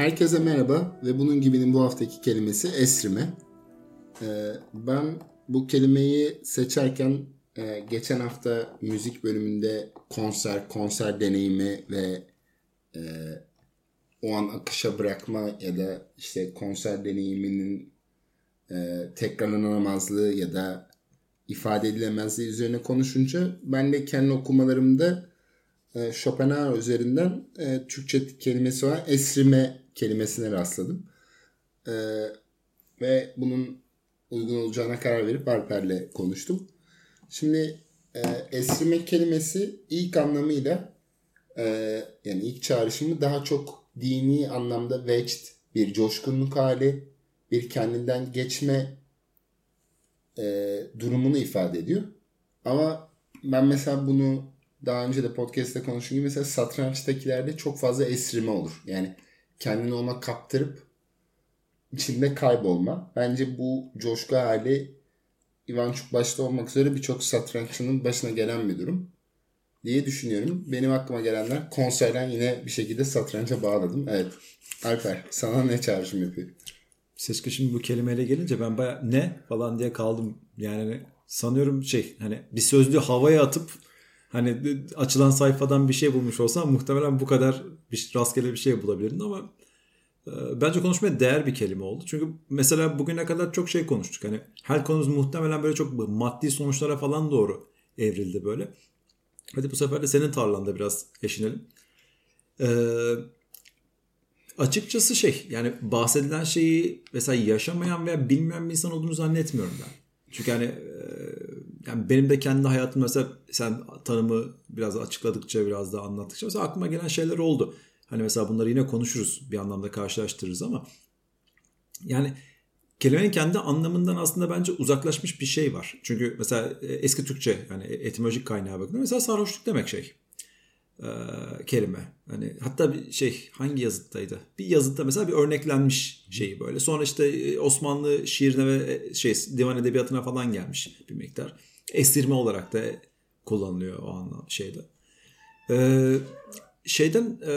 Herkese merhaba ve bunun gibinin bu haftaki kelimesi esrime. Ee, ben bu kelimeyi seçerken e, geçen hafta müzik bölümünde konser, konser deneyimi ve e, o an akışa bırakma ya da işte konser deneyiminin e, tekrarlanamazlığı ya da ifade edilemezliği üzerine konuşunca ben de kendi okumalarımda e, Schopenhauer üzerinden Türkçe kelimesi var. Esrime kelimesine rastladım. E, ve bunun uygun olacağına karar verip Alper'le konuştum. Şimdi e, esrime kelimesi ilk anlamıyla e, yani ilk çağrışımı daha çok dini anlamda vecd, bir coşkunluk hali, bir kendinden geçme e, durumunu ifade ediyor. Ama ben mesela bunu daha önce de podcast'te konuştuğum gibi mesela satrançtakilerde çok fazla esrime olur. Yani kendini ona kaptırıp içinde kaybolma. Bence bu coşku hali Ivanchuk başta olmak üzere birçok satranççının başına gelen bir durum diye düşünüyorum. Benim aklıma gelenler konserden yine bir şekilde satranca bağladım. Evet. Alper sana ne çağrışım yapıyor? Seçki şimdi bu kelimeyle gelince ben baya ne falan diye kaldım. Yani sanıyorum şey hani bir sözlü havaya atıp hani açılan sayfadan bir şey bulmuş olsam muhtemelen bu kadar bir rastgele bir şey bulabilirdin ama e, bence konuşmaya değer bir kelime oldu. Çünkü mesela bugüne kadar çok şey konuştuk. Hani her konumuz muhtemelen böyle çok maddi sonuçlara falan doğru evrildi böyle. Hadi bu sefer de senin tarlanda biraz eşinelim. Ee, açıkçası şey yani bahsedilen şeyi mesela yaşamayan veya bilmeyen bir insan olduğunu zannetmiyorum ben. Çünkü hani yani benim de kendi hayatım mesela sen tanımı biraz açıkladıkça biraz da anlattıkça mesela aklıma gelen şeyler oldu. Hani mesela bunları yine konuşuruz bir anlamda karşılaştırırız ama yani kelimenin kendi anlamından aslında bence uzaklaşmış bir şey var. Çünkü mesela eski Türkçe yani etimolojik kaynağa bakın mesela sarhoşluk demek şey e, kelime. Hani hatta bir şey hangi yazıttaydı? Bir yazıtta mesela bir örneklenmiş şeyi böyle. Sonra işte Osmanlı şiirine ve şey divan edebiyatına falan gelmiş bir miktar. Esirme olarak da kullanılıyor o anlam şeyde. Ee, şeyden e,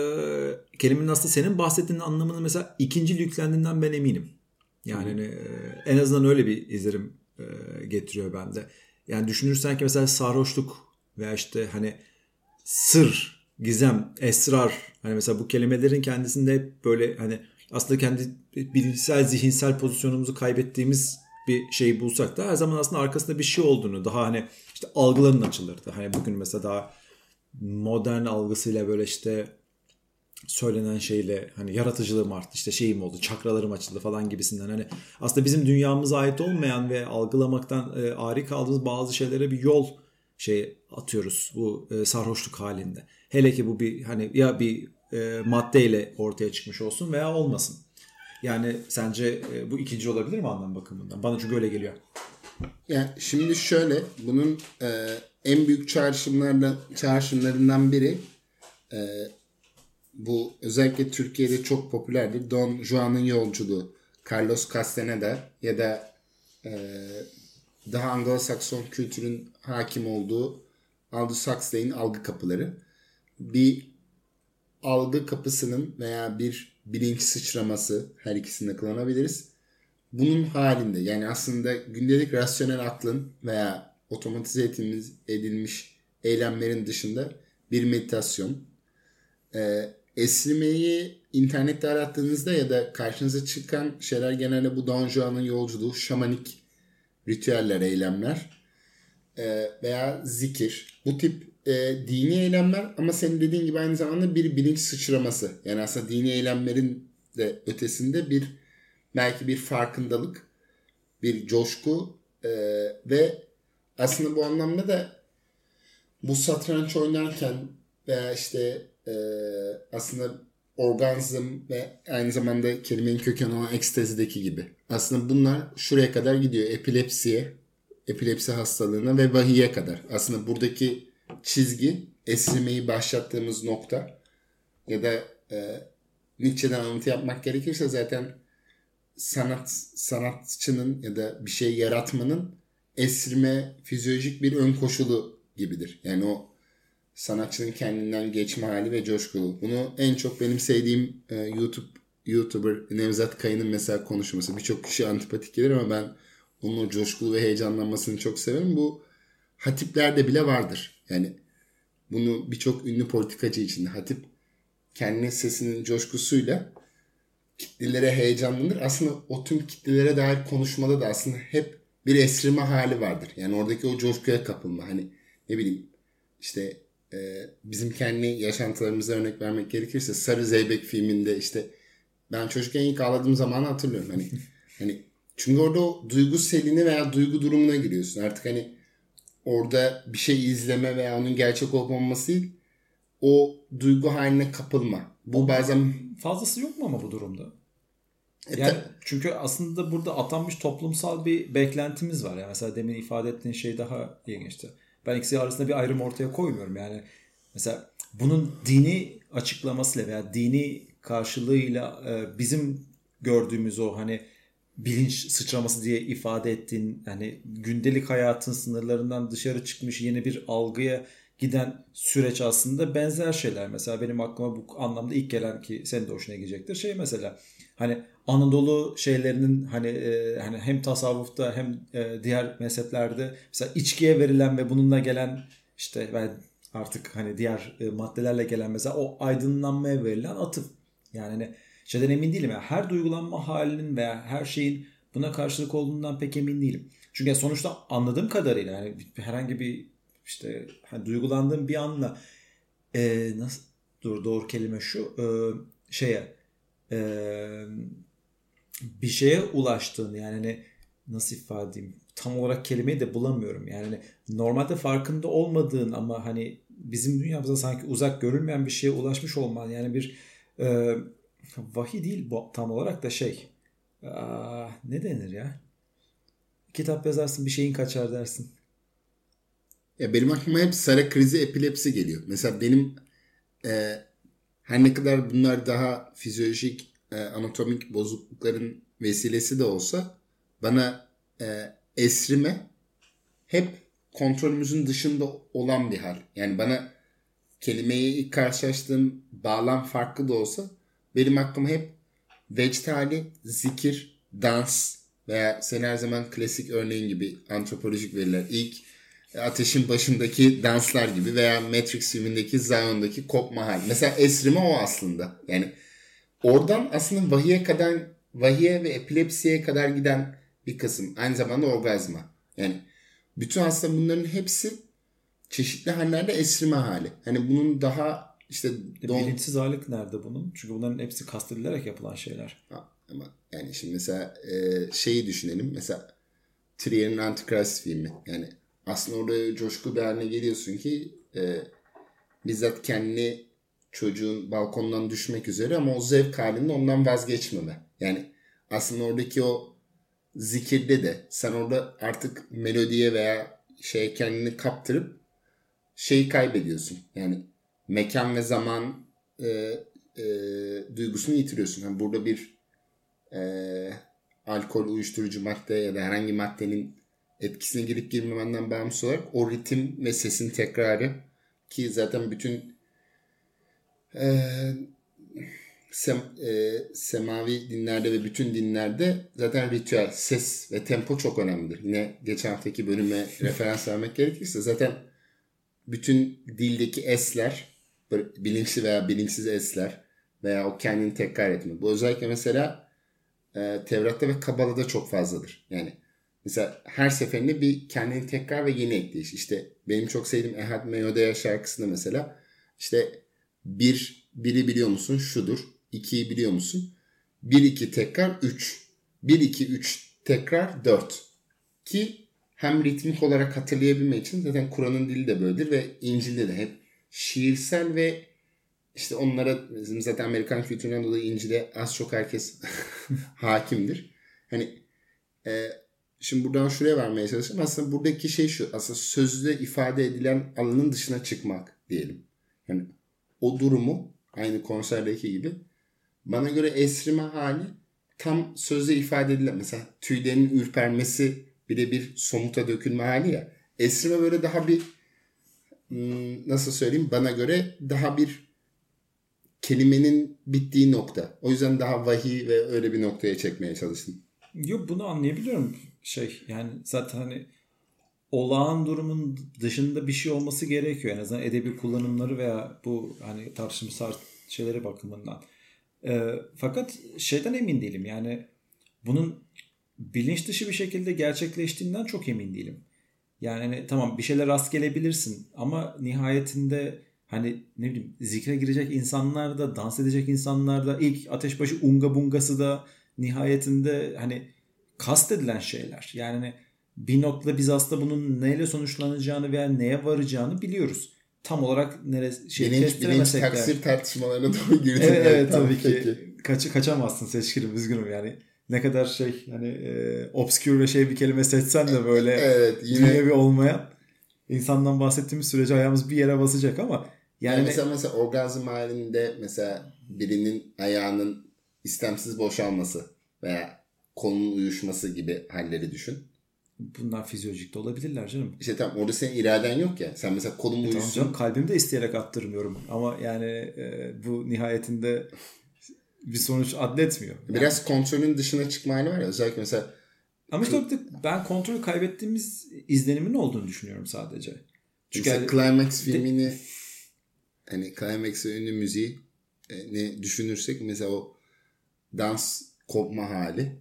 kelimenin aslında senin bahsettiğin anlamını mesela ikinci yüklendiğinden ben eminim. Yani hani, e, en azından öyle bir izlerim e, getiriyor bende. Yani düşünürsen ki mesela sarhoşluk veya işte hani sır, gizem, esrar hani mesela bu kelimelerin kendisinde hep böyle hani aslında kendi bilimsel, zihinsel pozisyonumuzu kaybettiğimiz bir şey bulsak da her zaman aslında arkasında bir şey olduğunu daha hani işte algıların açılırdı. Hani bugün mesela daha modern algısıyla böyle işte söylenen şeyle hani yaratıcılığım arttı işte şeyim oldu çakralarım açıldı falan gibisinden hani aslında bizim dünyamıza ait olmayan ve algılamaktan e, ari kaldığımız bazı şeylere bir yol şey atıyoruz bu e, sarhoşluk halinde. Hele ki bu bir hani ya bir e, maddeyle ortaya çıkmış olsun veya olmasın. Yani sence e, bu ikinci olabilir mi anlam bakımından? Bana çünkü öyle geliyor. Yani şimdi şöyle bunun e, en büyük çağrışımlardan çağrışımlarından biri e, bu özellikle Türkiye'de çok popülerdir. Don Juan'ın yolculuğu. Carlos Castaneda ya da e, daha Anglo-Sakson kültürün hakim olduğu Aldous Huxley'in algı kapıları. Bir algı kapısının veya bir bilinç sıçraması her ikisini de kullanabiliriz. Bunun halinde yani aslında gündelik rasyonel aklın veya otomatize edilmiş eylemlerin dışında bir meditasyon. Ee, esrimeyi internette arattığınızda ya da karşınıza çıkan şeyler genelde bu Don Juan'ın yolculuğu, şamanik ritüeller, eylemler e, veya zikir. Bu tip e, dini eylemler ama senin dediğin gibi aynı zamanda bir bilinç sıçraması. Yani aslında dini eylemlerin de ötesinde bir belki bir farkındalık, bir coşku e, ve aslında bu anlamda da bu satranç oynarken veya işte e, aslında orgazm ve aynı zamanda kelimenin kökeni olan ekstazideki gibi. Aslında bunlar şuraya kadar gidiyor. Epilepsiye, epilepsi hastalığına ve vahiye kadar. Aslında buradaki çizgi esirmeyi başlattığımız nokta ya da e, Nietzsche'den alıntı yapmak gerekirse zaten sanat sanatçının ya da bir şey yaratmanın esirme fizyolojik bir ön koşulu gibidir. Yani o sanatçının kendinden geçme hali ve coşkulu. Bunu en çok benim sevdiğim e, YouTube YouTuber Nevzat Kayın'ın mesela konuşması birçok kişi antipatik gelir ama ben onun o coşkulu ve heyecanlanmasını çok severim. Bu hatiplerde bile vardır. Yani bunu birçok ünlü politikacı içinde hatip kendi sesinin coşkusuyla kitlelere heyecanlanır. Aslında o tüm kitlelere dair konuşmada da aslında hep bir esrime hali vardır. Yani oradaki o coşkuya kapılma. Hani ne bileyim işte e, bizim kendi yaşantılarımıza örnek vermek gerekirse Sarı Zeybek filminde işte ben çocukken ilk ağladığım zamanı hatırlıyorum. Hani hani çünkü orada o duygu selini veya duygu durumuna giriyorsun. Artık hani orada bir şey izleme veya onun gerçek olup olmaması değil o duygu haline kapılma. Bu bazen fazlası yok mu ama bu durumda? E, Yani çünkü aslında burada atanmış toplumsal bir beklentimiz var. Yani mesela demin ifade ettiğin şey daha ilginçti. Ben ikisi arasında bir ayrım ortaya koymuyorum. Yani mesela bunun dini açıklamasıyla veya dini karşılığıyla e, bizim gördüğümüz o hani bilinç sıçraması diye ifade ettiğin hani gündelik hayatın sınırlarından dışarı çıkmış yeni bir algıya giden süreç aslında benzer şeyler. Mesela benim aklıma bu anlamda ilk gelen ki senin de hoşuna gidecektir. Şey mesela hani Anadolu şeylerinin hani e, hani hem tasavvufta hem e, diğer mezheplerde mesela içkiye verilen ve bununla gelen işte ben artık hani diğer e, maddelerle gelen mesela o aydınlanmaya verilen atıf. Yani hani şeyden emin değilim. Yani her duygulanma halinin veya her şeyin buna karşılık olduğundan pek emin değilim. Çünkü sonuçta anladığım kadarıyla yani herhangi bir işte hani duygulandığım bir anla e, nasıl dur doğru kelime şu e, şeye e, bir şeye ulaştığın yani hani nasıl ifade edeyim tam olarak kelimeyi de bulamıyorum yani hani normalde farkında olmadığın ama hani bizim dünyamıza sanki uzak görülmeyen bir şeye ulaşmış olman yani bir e, vahiy değil tam olarak da şey aa, ne denir ya kitap yazarsın bir şeyin kaçar dersin ya benim aklıma hep Sara krizi epilepsi geliyor. Mesela benim e, her ne kadar bunlar daha fizyolojik e, anatomik bozuklukların vesilesi de olsa bana e, esrime hep kontrolümüzün dışında olan bir hal. Yani bana kelimeyi ilk karşılaştığım bağlam farklı da olsa benim aklıma hep vecd hali, zikir, dans veya sen her zaman klasik örneğin gibi antropolojik veriler. ilk Ateşin başındaki danslar gibi veya Matrix filmindeki Zion'daki kopma hali. Mesela esrime o aslında. Yani oradan aslında vahiye kadar vahiye ve epilepsiye kadar giden bir kısım. Aynı zamanda orgazma. Yani bütün aslında bunların hepsi çeşitli hallerde esrime hali. Hani bunun daha işte don... bilinçsiz hali nerede bunun? Çünkü bunların hepsi kastedilerek yapılan şeyler. Ha, ama yani şimdi mesela e, şeyi düşünelim. Mesela Trier'in Antichrist filmi. Yani aslında orada coşku bir haline geliyorsun ki e, bizzat kendi çocuğun balkondan düşmek üzere ama o zevk halinde ondan vazgeçmeme. Yani aslında oradaki o zikirde de sen orada artık melodiye veya şey kendini kaptırıp şeyi kaybediyorsun. Yani mekan ve zaman e, e, duygusunu yitiriyorsun. Yani burada bir e, alkol, uyuşturucu madde ya da herhangi maddenin etkisine girip girmemenden bağımsız olarak o ritim ve sesin tekrarı ki zaten bütün e, sem, e, semavi dinlerde ve bütün dinlerde zaten ritüel, ses ve tempo çok önemlidir. Yine geçen haftaki bölüme referans vermek gerekirse zaten bütün dildeki esler bilinçli veya bilinçsiz esler veya o kendini tekrar etme. Bu özellikle mesela e, Tevrat'ta ve Kabala'da çok fazladır. Yani Mesela her seferinde bir kendini tekrar ve yeni ekleyiş. İşte benim çok sevdiğim Ehad Meyodea şarkısında mesela işte bir, biri biliyor musun şudur. ikiyi biliyor musun? Bir iki tekrar üç. Bir iki üç tekrar dört. Ki hem ritmik olarak hatırlayabilmek için zaten Kur'an'ın dili de böyledir ve İncil'de de hep şiirsel ve işte onlara bizim zaten Amerikan kültüründen dolayı İncil'e az çok herkes hakimdir. Hani e, Şimdi buradan şuraya vermeye çalışıyorum. Aslında buradaki şey şu. Aslında sözle ifade edilen alanın dışına çıkmak diyelim. Yani o durumu aynı konserdeki gibi bana göre esrime hali tam sözle ifade edilen mesela tüylerin ürpermesi bile bir somuta dökülme hali ya. Esrime böyle daha bir nasıl söyleyeyim bana göre daha bir kelimenin bittiği nokta. O yüzden daha vahiy ve öyle bir noktaya çekmeye çalıştım. Yok bunu anlayabiliyorum. Şey yani zaten hani olağan durumun dışında bir şey olması gerekiyor. En azından edebi kullanımları veya bu hani tartışmasal şeyleri bakımından. E, fakat şeyden emin değilim. Yani bunun bilinç dışı bir şekilde gerçekleştiğinden çok emin değilim. Yani hani, tamam bir şeyler rast gelebilirsin ama nihayetinde hani ne bileyim zikre girecek insanlar da dans edecek insanlar da ilk ateşbaşı unga bungası da nihayetinde hani kast edilen şeyler. Yani hani bir noktada biz aslında bunun neyle sonuçlanacağını veya neye varacağını biliyoruz. Tam olarak neresi şey bilinç, bilinç taksir tartışmalarına doğru girdik. Evet, evet tabii ki. Kaçı, kaçamazsın seçkirim üzgünüm yani. Ne kadar şey hani e, obskür ve şey bir kelime seçsen de böyle evet, yine... dünyevi olmayan insandan bahsettiğimiz sürece ayağımız bir yere basacak ama yani, yani mesela mesela orgazm halinde mesela birinin ayağının istemsiz boşalması veya kolunun uyuşması gibi halleri düşün. Bunlar fizyolojik de olabilirler canım. İşte tamam orada senin iraden yok ya. Sen mesela kolum e, uyuşsun. Tamam canım kalbimi de isteyerek attırmıyorum. Ama yani e, bu nihayetinde bir sonuç adletmiyor. Yani. Biraz kontrolün dışına çıkma hali var ya. Özellikle mesela ama işte ben kontrolü kaybettiğimiz izlenimin olduğunu düşünüyorum sadece. Çünkü mesela Climax filmini de... hani Climax ünlü müziği e, ne düşünürsek mesela o dans kopma hali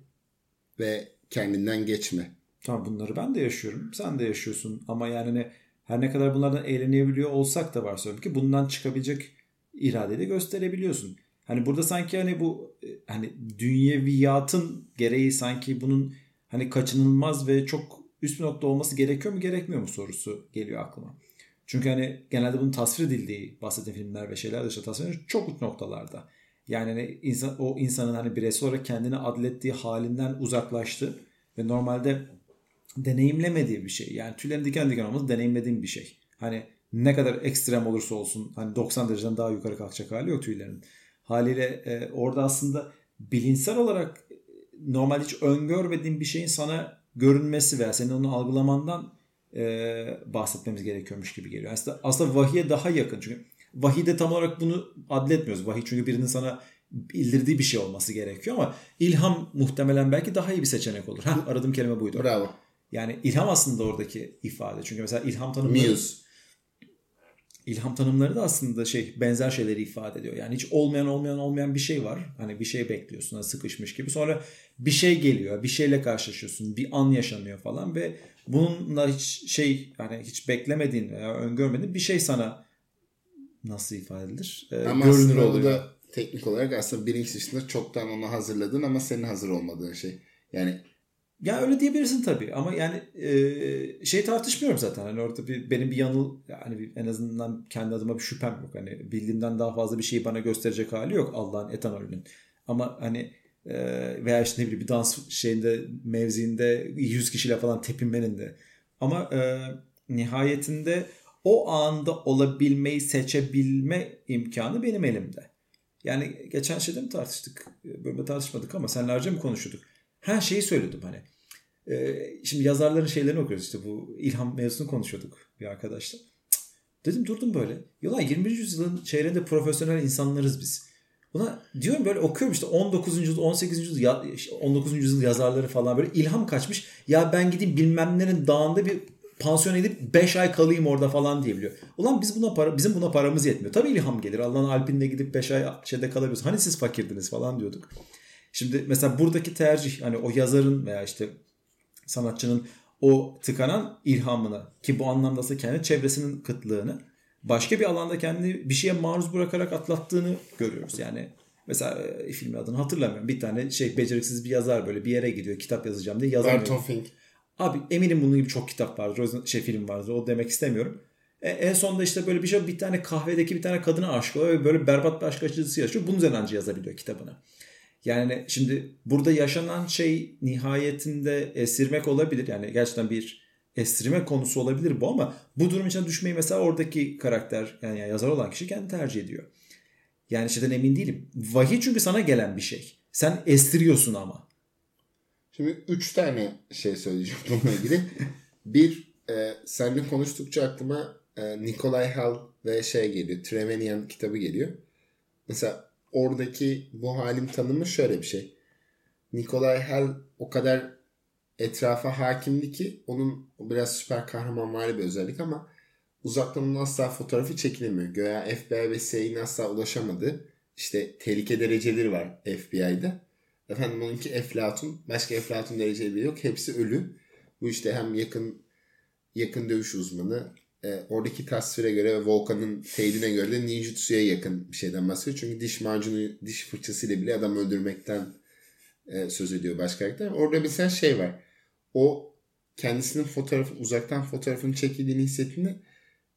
ve kendinden geçme. Tamam bunları ben de yaşıyorum. Sen de yaşıyorsun. Ama yani ne, her ne kadar bunlardan eğlenebiliyor olsak da var ki bundan çıkabilecek iradeyi de gösterebiliyorsun. Hani burada sanki hani bu e, hani dünyeviyatın gereği sanki bunun hani kaçınılmaz ve çok üst bir nokta olması gerekiyor mu gerekmiyor mu sorusu geliyor aklıma. Çünkü hani genelde bunun tasvir edildiği bahsettiğim filmler ve şeyler dışında tasvir edildiği çok uç noktalarda. Yani hani insan, o insanın hani bireysel olarak kendini adlettiği halinden uzaklaştı ve normalde deneyimlemediği bir şey. Yani tüylerin diken diken olması deneyimlediğim bir şey. Hani ne kadar ekstrem olursa olsun hani 90 dereceden daha yukarı kalkacak hali yok tüylerin. Haliyle e, orada aslında bilinçsel olarak normal hiç öngörmediğin bir şeyin sana görünmesi veya senin onu algılamandan e, bahsetmemiz gerekiyormuş gibi geliyor. Aslında, aslında vahiye daha yakın. Çünkü vahide tam olarak bunu adletmiyoruz. Vahiy çünkü birinin sana bildirdiği bir şey olması gerekiyor ama ilham muhtemelen belki daha iyi bir seçenek olur. Heh, aradığım kelime buydu. Bravo. Yani ilham aslında oradaki ifade. Çünkü mesela ilham tanımları... Muse. İlham tanımları da aslında şey benzer şeyleri ifade ediyor. Yani hiç olmayan olmayan olmayan bir şey var. Hani bir şey bekliyorsun hani sıkışmış gibi. Sonra bir şey geliyor. Bir şeyle karşılaşıyorsun. Bir an yaşanıyor falan ve bununla hiç şey yani hiç beklemediğin veya öngörmediğin bir şey sana nasıl ifade edilir? Ee, ama görünür oluyor. da teknik olarak aslında bilinç dışında çoktan onu hazırladın ama senin hazır olmadığın şey. Yani ya öyle diyebilirsin tabii ama yani e, şey tartışmıyorum zaten. Hani orada bir benim bir yanıl yani bir, en azından kendi adıma bir şüphem yok. Hani bildiğimden daha fazla bir şeyi bana gösterecek hali yok Allah'ın etanolünün. Ama hani e, veya işte ne bileyim bir dans şeyinde mevziinde 100 kişiyle falan tepinmenin de. Ama e, nihayetinde o anda olabilmeyi seçebilme imkanı benim elimde. Yani geçen şeyde mi tartıştık? Böyle tartışmadık ama senlerce mi konuşuyorduk? Her şeyi söyledim hani. Ee, şimdi yazarların şeylerini okuyoruz işte bu ilham mevzusunu konuşuyorduk bir arkadaşla. Dedim durdum böyle. Yola 20. yüzyılın çeyreğinde profesyonel insanlarız biz. Buna diyorum böyle okuyorum işte 19. yüzyıl 18. yüzyıl 19. yüzyıl yazarları falan böyle ilham kaçmış. Ya ben gideyim bilmem nerenin dağında bir pansiyon edip 5 ay kalayım orada falan diyebiliyor. Ulan biz buna para, bizim buna paramız yetmiyor. Tabii ilham gelir. Allah'ın alpinde gidip 5 ay şeyde kalabiliyoruz. Hani siz fakirdiniz falan diyorduk. Şimdi mesela buradaki tercih hani o yazarın veya işte sanatçının o tıkanan ilhamını ki bu anlamda ise kendi çevresinin kıtlığını başka bir alanda kendini bir şeye maruz bırakarak atlattığını görüyoruz. Yani mesela e, filmin adını hatırlamıyorum. Bir tane şey beceriksiz bir yazar böyle bir yere gidiyor kitap yazacağım diye yazamıyor. Barton Fink. Abi eminim bunun gibi çok kitap vardır. O yüzden şey film vardır. O demek istemiyorum. E, en sonunda işte böyle bir şey bir tane kahvedeki bir tane kadına aşık oluyor ve böyle berbat bir aşk acısı yaşıyor. Bunun üzerine yazabiliyor kitabını. Yani şimdi burada yaşanan şey nihayetinde esirmek olabilir. Yani gerçekten bir esirme konusu olabilir bu ama bu durum içine düşmeyi mesela oradaki karakter yani yazar olan kişi kendi tercih ediyor. Yani şeyden emin değilim. Vahiy çünkü sana gelen bir şey. Sen estiriyorsun ama. Şimdi üç tane şey söyleyeceğim bununla ilgili. bir, e, seninle konuştukça aklıma e, Nikolay Hal ve şey geliyor. Tremenian kitabı geliyor. mesela oradaki bu halim tanımı şöyle bir şey. Nikolay Hell o kadar etrafa hakimdi ki onun biraz süper kahramanvari bir özellik ama uzaktan onun asla fotoğrafı çekilemiyor. Göya FBI ve CIA'nin asla ulaşamadı. İşte tehlike dereceleri var FBI'de. Efendim onunki Eflatun. Başka Eflatun dereceleri yok. Hepsi ölü. Bu işte hem yakın yakın dövüş uzmanı. E, oradaki tasvire göre ve Volkan'ın teyidine göre de ninjutsu'ya yakın bir şeyden bahsediyor. Çünkü diş macunu, diş fırçasıyla bile adam öldürmekten e, söz ediyor baş karakter. Orada mesela şey var. O kendisinin fotoğrafı uzaktan fotoğrafını çekildiğini hissettiğinde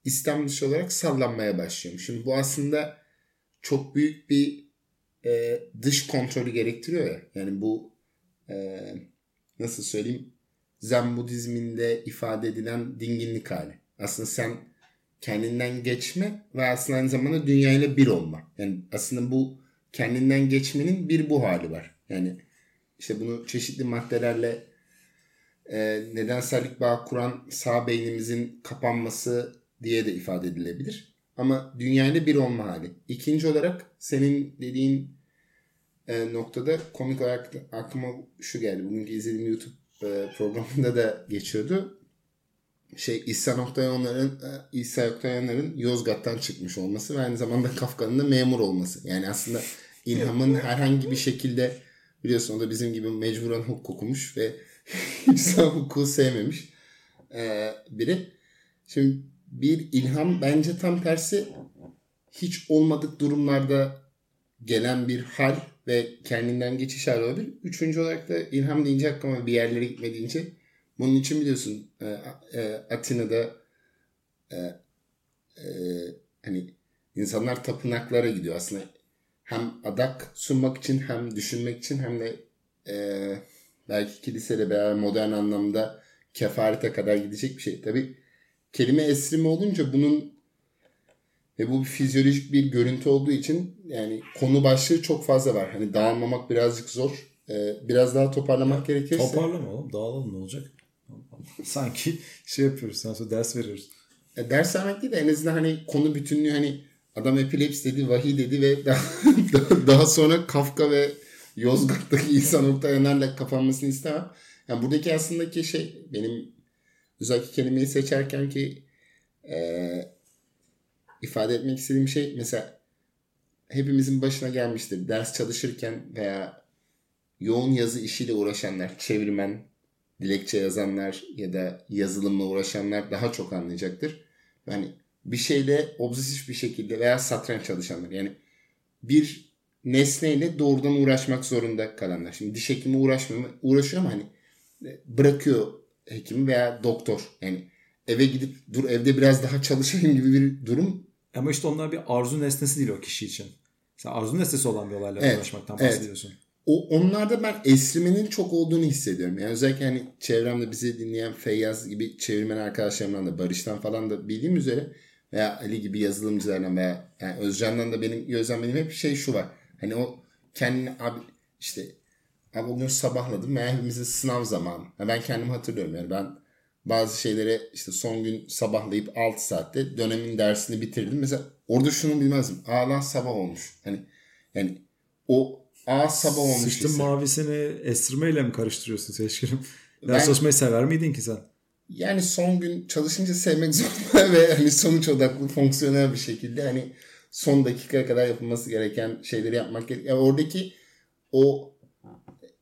İslam dışı olarak sallanmaya başlıyor. Şimdi bu aslında çok büyük bir e, dış kontrolü gerektiriyor ya. Yani bu e, nasıl söyleyeyim Zen Budizminde ifade edilen dinginlik hali. Aslında sen kendinden geçme ve aslında aynı zamanda dünyayla bir olma. Yani aslında bu kendinden geçmenin bir bu hali var. Yani işte bunu çeşitli maddelerle e, nedensellik bağ kuran sağ beynimizin kapanması diye de ifade edilebilir. Ama dünyayla bir olma hali. İkinci olarak senin dediğin e, noktada komik olarak aklıma şu geldi. Bugünkü izlediğim YouTube e, programında da geçiyordu. Şey İsa Noktayanlar'ın e, İsa Noktayanlar'ın Yozgat'tan çıkmış olması ve aynı zamanda Kafka'nın da memur olması. Yani aslında İlham'ın herhangi bir şekilde biliyorsun o da bizim gibi mecburen hukuk okumuş ve hiç hukuku sevmemiş e, biri. Şimdi bir ilham bence tam tersi hiç olmadık durumlarda gelen bir hal ve kendinden geçiş hali olabilir. Üçüncü olarak da ilham deyince aklıma bir yerlere gitme deyince bunun için biliyorsun e, e, Atina'da e, e, hani insanlar tapınaklara gidiyor aslında hem adak sunmak için hem düşünmek için hem de e, belki kilisede veya modern anlamda kefarete kadar gidecek bir şey. Tabi kelime esrimi olunca bunun ve bu bir fizyolojik bir görüntü olduğu için yani konu başlığı çok fazla var. Hani dağılmamak birazcık zor. Ee, biraz daha toparlamak gerekirse. Toparlama oğlum dağılalım ne olacak? Sanki şey yapıyoruz. Sen sonra ders veriyoruz. E, ders vermek değil de en azından hani konu bütünlüğü hani adam epileps dedi, vahiy dedi ve daha, daha sonra Kafka ve Yozgat'taki insan nokta yönerle kapanmasını istemem. Yani buradaki aslında ki şey benim özellikle kelimeyi seçerken ki e, ifade etmek istediğim şey mesela hepimizin başına gelmiştir. Ders çalışırken veya yoğun yazı işiyle uğraşanlar, çevirmen, dilekçe yazanlar ya da yazılımla uğraşanlar daha çok anlayacaktır. Yani bir şeyle obsesif bir şekilde veya satranç çalışanlar yani bir nesneyle doğrudan uğraşmak zorunda kalanlar. Şimdi diş hekimi uğraşmıyor, uğraşıyor ama hani bırakıyor hekim veya doktor. Yani eve gidip dur evde biraz daha çalışayım gibi bir durum. Ama işte onlar bir arzu nesnesi değil o kişi için. Sen arzu nesnesi olan bir olayla evet, uğraşmaktan bahsediyorsun. Evet. O, onlarda ben esrimenin çok olduğunu hissediyorum. Yani özellikle hani çevremde bizi dinleyen Feyyaz gibi çevirmen arkadaşlarımdan da Barış'tan falan da bildiğim üzere veya Ali gibi yazılımcılardan veya yani Özcan'dan da benim gözlemlediğim hep şey şu var. Hani o kendini abi işte abi o gün sabahladım veya hepimizin sınav zamanı. Yani ben kendimi hatırlıyorum yani ben bazı şeylere işte son gün sabahlayıp 6 saatte dönemin dersini bitirdim. Mesela orada şunu bilmezdim. Aa lan sabah olmuş. Hani yani o aa sabah olmuş. Sıçtın mavisini estirmeyle mi karıştırıyorsun seçkinim? Ders ben, çalışmayı sever miydin ki sen? Yani son gün çalışınca sevmek zorunda ve hani sonuç odaklı fonksiyonel bir şekilde hani son dakikaya kadar yapılması gereken şeyleri yapmak gerekiyor. Yani oradaki o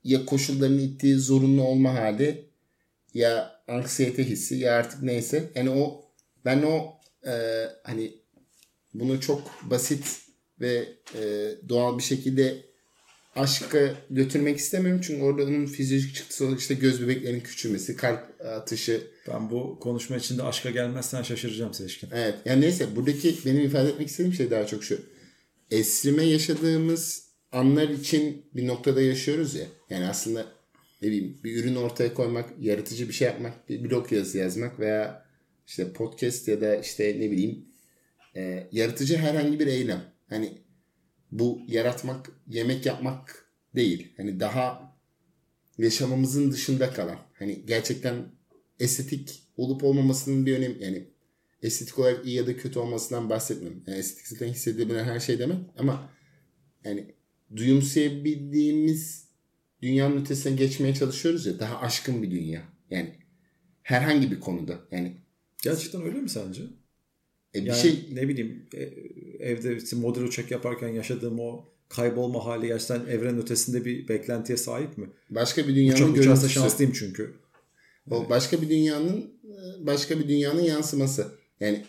ya koşulların ittiği zorunlu olma hali ya anksiyete hissi ya artık neyse. Yani o ben o e, hani bunu çok basit ve e, doğal bir şekilde aşka götürmek istemiyorum. Çünkü orada onun fizyolojik çıktısı olarak işte göz bebeklerinin küçülmesi, kalp atışı. Ben bu konuşma içinde aşka gelmezsen şaşıracağım Seçkin. Evet. Yani neyse buradaki benim ifade etmek istediğim şey daha çok şu. Esrime yaşadığımız anlar için bir noktada yaşıyoruz ya. Yani aslında ne bileyim bir ürün ortaya koymak, yaratıcı bir şey yapmak, bir blog yazı yazmak veya işte podcast ya da işte ne bileyim e, yaratıcı herhangi bir eylem. Hani bu yaratmak, yemek yapmak değil. Hani daha yaşamamızın dışında kalan. Hani gerçekten estetik olup olmamasının bir önemi yani estetik olarak iyi ya da kötü olmasından bahsetmiyorum. Yani estetik zaten hissedilebilen her şey demek ama yani duyumsayabildiğimiz dünyanın ötesine geçmeye çalışıyoruz ya daha aşkın bir dünya. Yani herhangi bir konuda. Yani Gerçekten öyle mi sence? E, bir Yani şey ne bileyim e, evde işte model uçak yaparken yaşadığım o kaybolma hali gerçekten evrenin ötesinde bir beklentiye sahip mi? başka bir dünyanın uçarsa görüntüsü. şanslıyım çünkü. O başka bir dünyanın başka bir dünyanın yansıması. Yani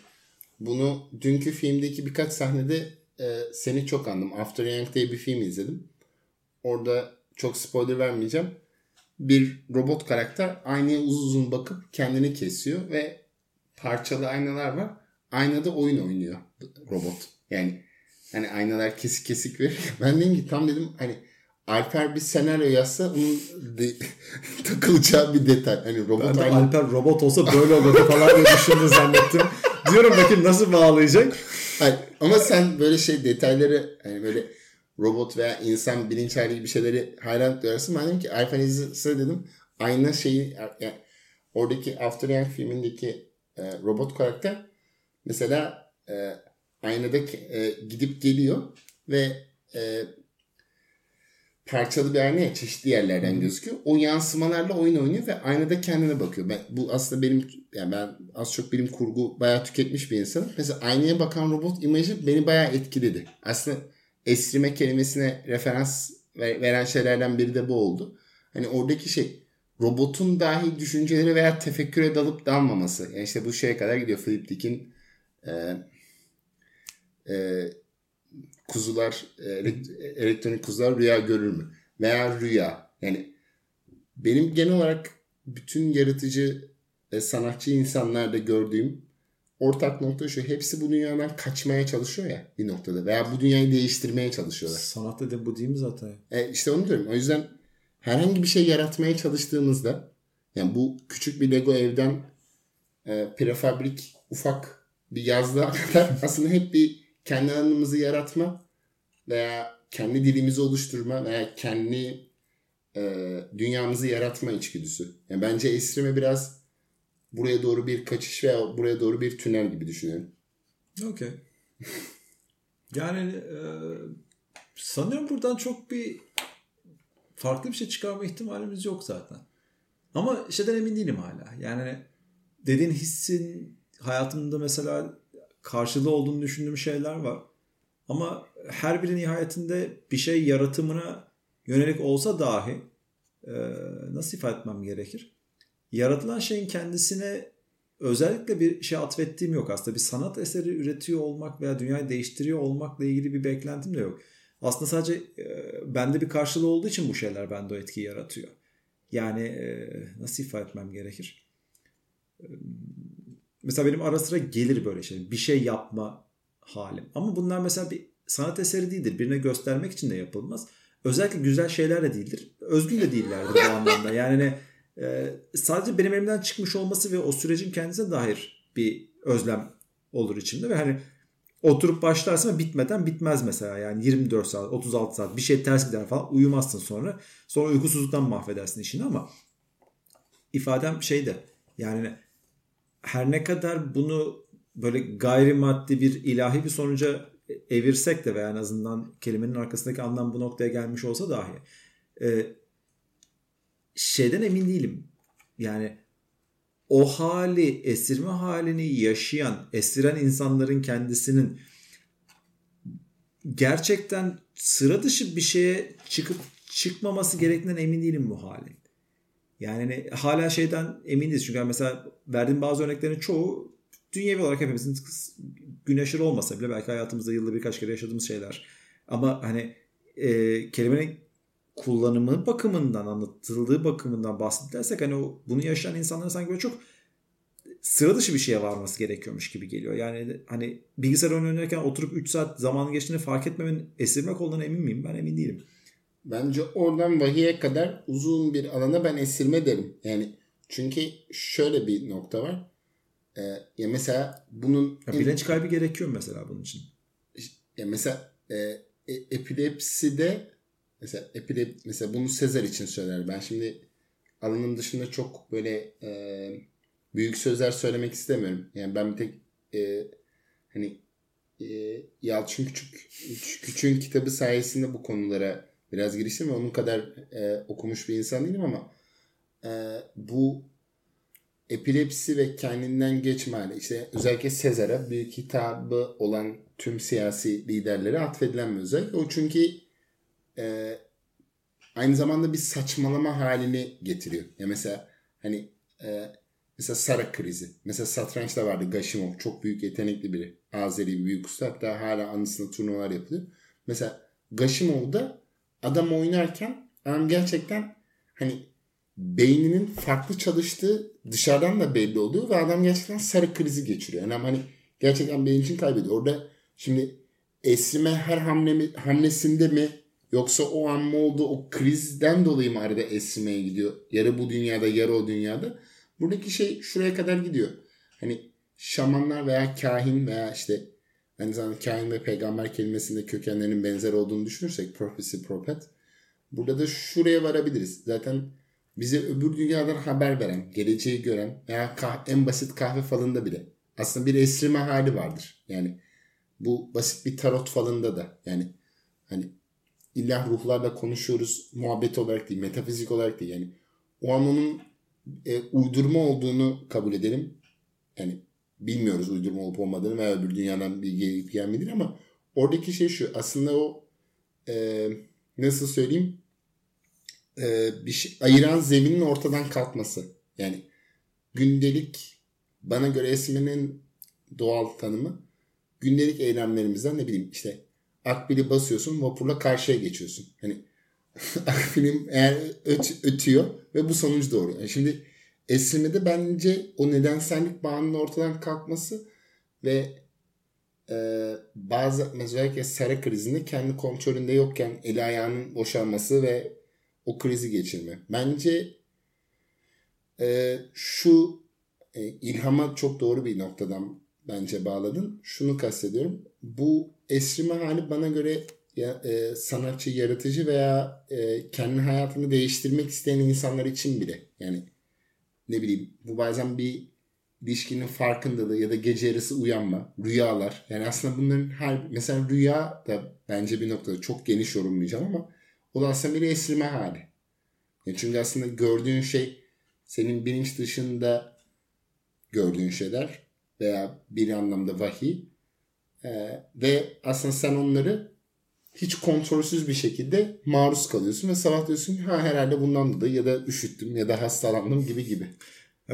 bunu dünkü filmdeki birkaç sahnede e, seni çok andım. After Yang diye bir film izledim. Orada çok spoiler vermeyeceğim. Bir robot karakter aynaya uzun uzun bakıp kendini kesiyor ve parçalı aynalar var. Aynada oyun oynuyor robot. Yani hani aynalar kesik kesik veriyor. Ben dedim ki tam dedim hani Alper bir senaryo yazsa onun de- takılacağı bir detay. Hani robot Ben de ayna- Alper robot olsa böyle olurdu falan diye düşündüm zannettim. Diyorum bakayım nasıl bağlayacak? Hayır, ama sen böyle şey detayları hani böyle robot veya insan bilinç hali gibi şeyleri hayran duyarsın. Ben dedim ki Alper izlese dedim aynı şeyi yani oradaki After Yang filmindeki e, robot karakter mesela e, aynada e, gidip geliyor ve e, parçalı bir ayna ya, çeşitli yerlerden gözüküyor. O yansımalarla oyun oynuyor ve aynada kendine bakıyor. Ben, bu aslında benim yani ben az çok bilim kurgu bayağı tüketmiş bir insanım. Mesela aynaya bakan robot imajı beni bayağı etkiledi. Aslında esrime kelimesine referans ver- veren şeylerden biri de bu oldu. Hani oradaki şey robotun dahi düşünceleri veya tefekküre dalıp dalmaması. Yani işte bu şeye kadar gidiyor. Philip Dick'in e, e, kuzular e, elekt- elektronik kuzular rüya görür mü? Veya rüya. Yani benim genel olarak bütün yaratıcı ve sanatçı insanlarda gördüğüm ortak nokta şu. Hepsi bu dünyadan kaçmaya çalışıyor ya bir noktada. Veya bu dünyayı değiştirmeye çalışıyorlar. Sanat dedim bu değil mi zaten? E, işte onu diyorum. O yüzden herhangi bir şey yaratmaya çalıştığımızda yani bu küçük bir Lego evden e, prefabrik ufak bir yazlığa kadar aslında hep bir kendi alanımızı yaratma veya kendi dilimizi oluşturma veya kendi e, dünyamızı yaratma içgüdüsü. Yani bence esrime biraz buraya doğru bir kaçış veya buraya doğru bir tünel gibi düşünüyorum. Okey. Yani e, sanıyorum buradan çok bir farklı bir şey çıkarma ihtimalimiz yok zaten. Ama şeyden emin değilim hala. Yani dediğin hissin hayatımda mesela karşılığı olduğunu düşündüğüm şeyler var. Ama her biri nihayetinde bir şey yaratımına yönelik olsa dahi e, nasıl ifade etmem gerekir? Yaratılan şeyin kendisine özellikle bir şey atfettiğim yok aslında. Bir sanat eseri üretiyor olmak veya dünyayı değiştiriyor olmakla ilgili bir beklentim de yok. Aslında sadece e, bende bir karşılığı olduğu için bu şeyler bende o etkiyi yaratıyor. Yani e, nasıl ifade etmem gerekir? Mesela benim ara sıra gelir böyle şey. Bir şey yapma halim. Ama bunlar mesela bir sanat eseri değildir. Birine göstermek için de yapılmaz. Özellikle güzel şeyler de değildir. Özgün de değillerdir bu anlamda. Yani ne, e, sadece benim elimden çıkmış olması ve o sürecin kendisine dair bir özlem olur içimde ve hani oturup başlarsın ve bitmeden bitmez mesela yani 24 saat 36 saat bir şey ters gider falan uyumazsın sonra sonra uykusuzluktan mahvedersin işini ama ifadem şey de yani her ne kadar bunu böyle gayrimaddi bir ilahi bir sonuca evirsek de veya en azından kelimenin arkasındaki anlam bu noktaya gelmiş olsa dahi e, şeyden emin değilim. Yani o hali, esirme halini yaşayan, esiren insanların kendisinin gerçekten sıra dışı bir şeye çıkıp çıkmaması gerektiğinden emin değilim bu halin. Yani hani hala şeyden eminiz çünkü mesela verdiğim bazı örneklerin çoğu dünyevi olarak hepimizin gün aşırı olmasa bile belki hayatımızda yılda birkaç kere yaşadığımız şeyler. Ama hani e, kelimenin kullanımı bakımından anlatıldığı bakımından bahsedersek hani o, bunu yaşayan insanların sanki böyle çok sıra dışı bir şeye varması gerekiyormuş gibi geliyor. Yani hani bilgisayar oynarken oturup 3 saat zaman geçtiğini fark etmemin esirmek olduğuna emin miyim? Ben emin değilim. Bence oradan vahiye kadar uzun bir alana ben esirme derim. Yani çünkü şöyle bir nokta var. Ee, ya mesela bunun Ya bilinç kaybı gerekiyor mesela bunun için. ya mesela e, e, epilepside mesela epilep mesela bunu Sezar için söyler. Ben şimdi alanın dışında çok böyle e, büyük sözler söylemek istemiyorum. Yani ben bir tek e, hani e, Yalçın Küçük Küçük'ün kitabı sayesinde bu konulara biraz giriştim ve onun kadar e, okumuş bir insan değilim ama e, bu epilepsi ve kendinden geçme hali işte özellikle Sezar'a büyük hitabı olan tüm siyasi liderlere atfedilen bir özellik. O çünkü e, aynı zamanda bir saçmalama halini getiriyor. Ya mesela hani e, mesela Sara krizi. Mesela satrançta vardı Gashimov. Çok büyük yetenekli biri. Azeri bir büyük usta. Hatta hala anısında turnuvalar yapılıyor. Mesela Gashimov'da adam oynarken adam gerçekten hani beyninin farklı çalıştığı dışarıdan da belli oluyor ve adam gerçekten sarı krizi geçiriyor. Yani hani gerçekten bilincini kaybediyor. Orada şimdi Esrime her hamle hamlesinde mi yoksa o an mı oldu o krizden dolayı mı arada Esrime'ye gidiyor? Yarı bu dünyada yarı o dünyada. Buradaki şey şuraya kadar gidiyor. Hani şamanlar veya kahin veya işte aynı zamanda kahin ve peygamber kelimesinde kökenlerinin benzer olduğunu düşünürsek prophecy, prophet. Burada da şuraya varabiliriz. Zaten bize öbür dünyadan haber veren, geleceği gören veya kah- en basit kahve falında bile aslında bir esrime hali vardır. Yani bu basit bir tarot falında da yani hani illa ruhlarla konuşuyoruz muhabbet olarak değil, metafizik olarak değil. Yani o an onun e, uydurma olduğunu kabul edelim. Yani bilmiyoruz uydurma olup olmadığını veya öbür dünyadan bilgi gelip gelmediğini ama oradaki şey şu aslında o e, nasıl söyleyeyim e, bir şey, ayıran zeminin ortadan kalkması. Yani gündelik bana göre esmenin doğal tanımı gündelik eylemlerimizden ne bileyim işte akbili basıyorsun vapurla karşıya geçiyorsun. Hani akbilim eğer öt, ötüyor ve bu sonuç doğru. Yani şimdi esrimede bence o nedensellik bağının ortadan kalkması ve e, bazı özellikle sera krizinde kendi kontrolünde yokken eli ayağının boşalması ve o krizi geçirme. Bence e, şu e, ilhama çok doğru bir noktadan bence bağladın. Şunu kastediyorum. Bu esrime hali bana göre ya, e, sanatçı, yaratıcı veya e, kendi hayatını değiştirmek isteyen insanlar için bile yani ne bileyim bu bazen bir ilişkinin farkındalığı ya da gece yarısı uyanma, rüyalar. Yani aslında bunların her mesela rüya da bence bir noktada çok geniş yorumlayacağım ama o da aslında bir esrime hali. Yani çünkü aslında gördüğün şey senin bilinç dışında gördüğün şeyler veya bir anlamda vahiy. Ee, ve aslında sen onları hiç kontrolsüz bir şekilde maruz kalıyorsun ve sabah diyorsun ha herhalde bundan dolayı ya da üşüttüm ya da hastalandım gibi gibi.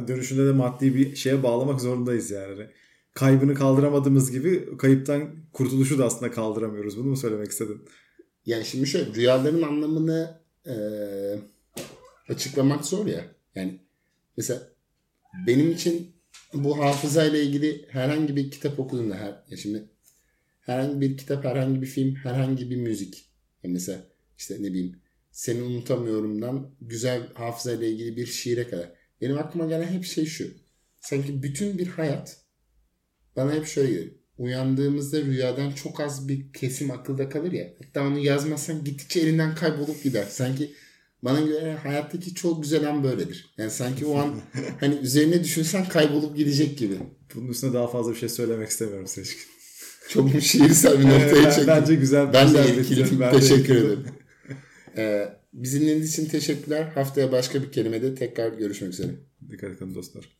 Dönüşünde de maddi bir şeye bağlamak zorundayız yani. Kaybını kaldıramadığımız gibi kayıptan kurtuluşu da aslında kaldıramıyoruz. Bunu mu söylemek istedin? Yani şimdi şöyle rüyaların anlamını e, açıklamak zor ya. Yani mesela benim için bu hafızayla ilgili herhangi bir kitap okuduğumda her, ya şimdi herhangi bir kitap, herhangi bir film, herhangi bir müzik. Yani mesela işte ne bileyim seni unutamıyorumdan güzel hafızayla ilgili bir şiire kadar. Benim aklıma gelen hep şey şu. Sanki bütün bir hayat bana hep şöyle geliyor. Uyandığımızda rüyadan çok az bir kesim akılda kalır ya. Hatta onu yazmazsan gittikçe elinden kaybolup gider. Sanki bana göre hayattaki çok güzel an böyledir. Yani sanki o an hani üzerine düşünsen kaybolup gidecek gibi. Bunun üstüne daha fazla bir şey söylemek istemiyorum Seçkin. Çok mu şiirsel bir noktaya çektim. Bence güzel. Ben güzel de etkiliyim. Teşekkür ederim. ee, bizimle için teşekkürler. Haftaya başka bir kelimede tekrar görüşmek üzere. Dikkat edin dostlar.